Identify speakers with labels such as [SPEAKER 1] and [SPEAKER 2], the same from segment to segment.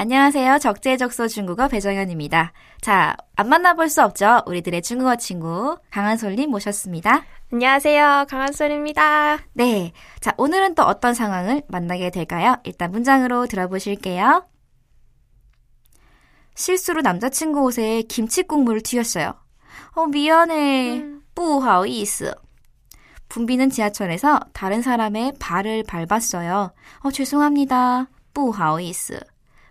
[SPEAKER 1] 안녕하세요. 적재적소 중국어 배정현입니다. 자, 안 만나볼 수 없죠. 우리들의 중국어 친구 강한솔님 모셨습니다.
[SPEAKER 2] 안녕하세요. 강한솔입니다.
[SPEAKER 1] 네. 자, 오늘은 또 어떤 상황을 만나게 될까요? 일단 문장으로 들어보실게요. 실수로 남자친구 옷에 김치 국물을 튀겼어요. 어, 미안해. 뿌하오이스. 음. 분비는 지하철에서 다른 사람의 발을 밟았어요. 어, 죄송합니다. 뿌하오이스.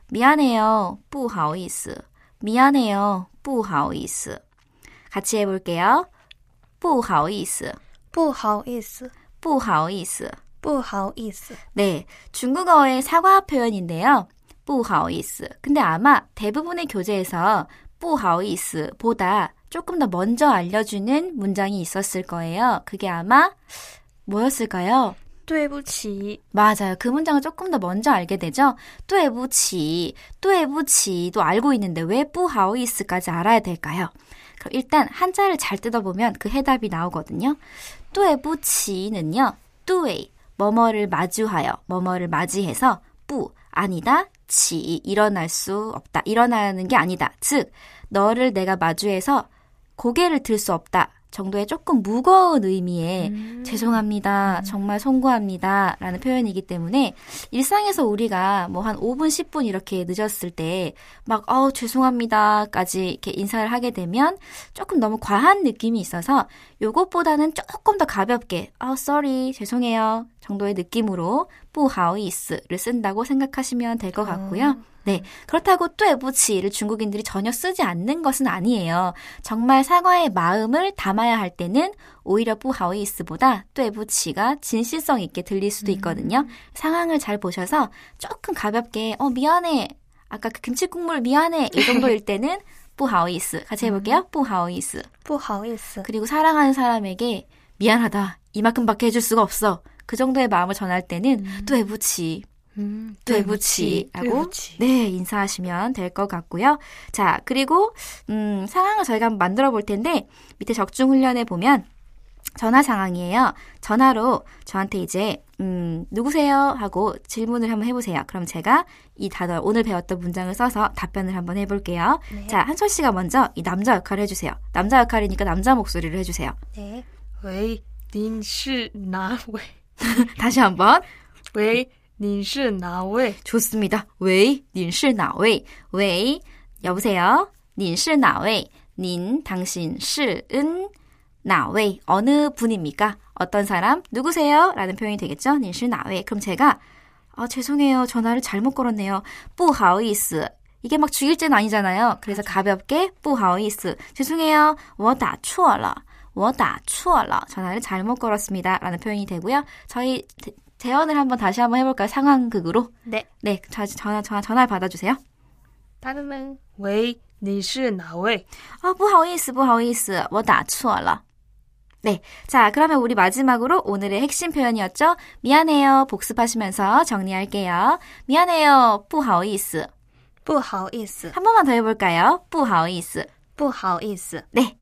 [SPEAKER 1] 미안해요. 不好意思. 미안해요. 不好意思. 같이 해볼게요. 不好意思.
[SPEAKER 2] 不好意思,
[SPEAKER 1] 不好意思.
[SPEAKER 2] 不好意思.
[SPEAKER 1] 네, 중국어의 사과 표현인데요. 不好意思. 근데 아마 대부분의 교재에서 不好意思 보다 조금 더 먼저 알려주는 문장이 있었을 거예요. 그게 아마 뭐였을까요?
[SPEAKER 2] 对不起.
[SPEAKER 1] 맞아요. 그 문장을 조금 더 먼저 알게 되죠. 对不起, 对不起도 알고 있는데 왜 不好意思까지 알아야 될까요? 그럼 일단 한자를 잘 뜯어보면 그 해답이 나오거든요. 对不起는요. 对 뭐뭐를 마주하여 뭐뭐를 맞이해서 不 아니다. 치 일어날 수 없다. 일어나는 게 아니다. 즉 너를 내가 마주해서 고개를 들 수 없다. 정도의 조금 무거운 의미의
[SPEAKER 2] 음.
[SPEAKER 1] 죄송합니다. 정말 송구합니다. 라는 표현이기 때문에 일상에서 우리가 뭐 한 5분, 10분 이렇게 늦었을 때 막, 어, 죄송합니다. 까지 이렇게 인사를 하게 되면 조금 너무 과한 느낌이 있어서 요것보다는 조금 더 가볍게, 어, sorry, 죄송해요. 정도의 느낌으로 뿌하오이스를 쓴다고 생각하시면 될것 아. 같고요. 네. 그렇다고 또에부치를 중국인들이 전혀 쓰지 않는 것은 아니에요. 정말 사과의 마음을 담아야 할 때는 오히려 뿌하오이스보다 또에부치가 진실성 있게 들릴 수도 음. 있거든요. 음. 상황을 잘 보셔서 조금 가볍게 어 미안해. 아까 그 김치 국물 미안해. 이 정도일 때는 뿌하오이스 같이 해볼게요. 음. 뿌하오이스.
[SPEAKER 2] 뿌하오이스.
[SPEAKER 1] 그리고 사랑하는 사람에게 미안하다. 이만큼밖에 해줄 수가 없어. 그 정도의 마음을 전할 때는 또 에부치.
[SPEAKER 2] 음,
[SPEAKER 1] 对不起
[SPEAKER 2] 对不
[SPEAKER 1] 라고
[SPEAKER 2] 起.
[SPEAKER 1] 네, 인사하시면 될 것 같고요. 자, 그리고 음, 상황을 저희가 한번 만들어 볼 텐데 밑에 적중 훈련에 보면 전화 상황이에요. 전화로 저한테 이제 음, 누구세요? 하고 질문을 한번 해보세요. 그럼 제가 이 단어 오늘 배웠던 문장을 써서 답변을 한번 해볼게요.
[SPEAKER 2] 네.
[SPEAKER 1] 자, 한솔 씨가 먼저 이 남자 역할을 해주세요. 남자 역할이니까 남자 목소리를 해주세요.
[SPEAKER 2] 네. 喂,您是哪位?
[SPEAKER 1] 다시 한번.
[SPEAKER 2] 喂? 您是哪位.
[SPEAKER 1] 좋습니다. 喂? 您是哪位. 喂, 여보세요? 您是哪位. 您, 당신, 是은, 哪位. 어느 분입니까? 어떤 사람? 누구세요? 라는 표현이 되겠죠? 您是哪位. 그럼 제가, 아, 죄송해요. 전화를 잘못 걸었네요. 不好意思. 이게 막 죽일 죄는 아니잖아요. 그래서 가볍게 不好意思. 죄송해요. 我打错了. 了.我打错了. 전화를 잘못 걸었습니다. 라는 표현이 되고요. 저희 대- 재연을 한번 다시 한번 해볼까요? 상황극으로.
[SPEAKER 2] 네.
[SPEAKER 1] 네, 저, 전화, 전화, 전화를 받아주세요.
[SPEAKER 2] 大人们,喂,你是哪位?
[SPEAKER 1] 아, 不好意思,不好意思,我打错了. 네. 자, 그러면 우리 마지막으로 오늘의 핵심 표현이었죠? 미안해요. 복습하시면서 정리할게요. 미안해요. 不好意思.
[SPEAKER 2] 不好意思,
[SPEAKER 1] 한 번만 더 해볼까요? 不好意思.
[SPEAKER 2] 不好意思.
[SPEAKER 1] 네.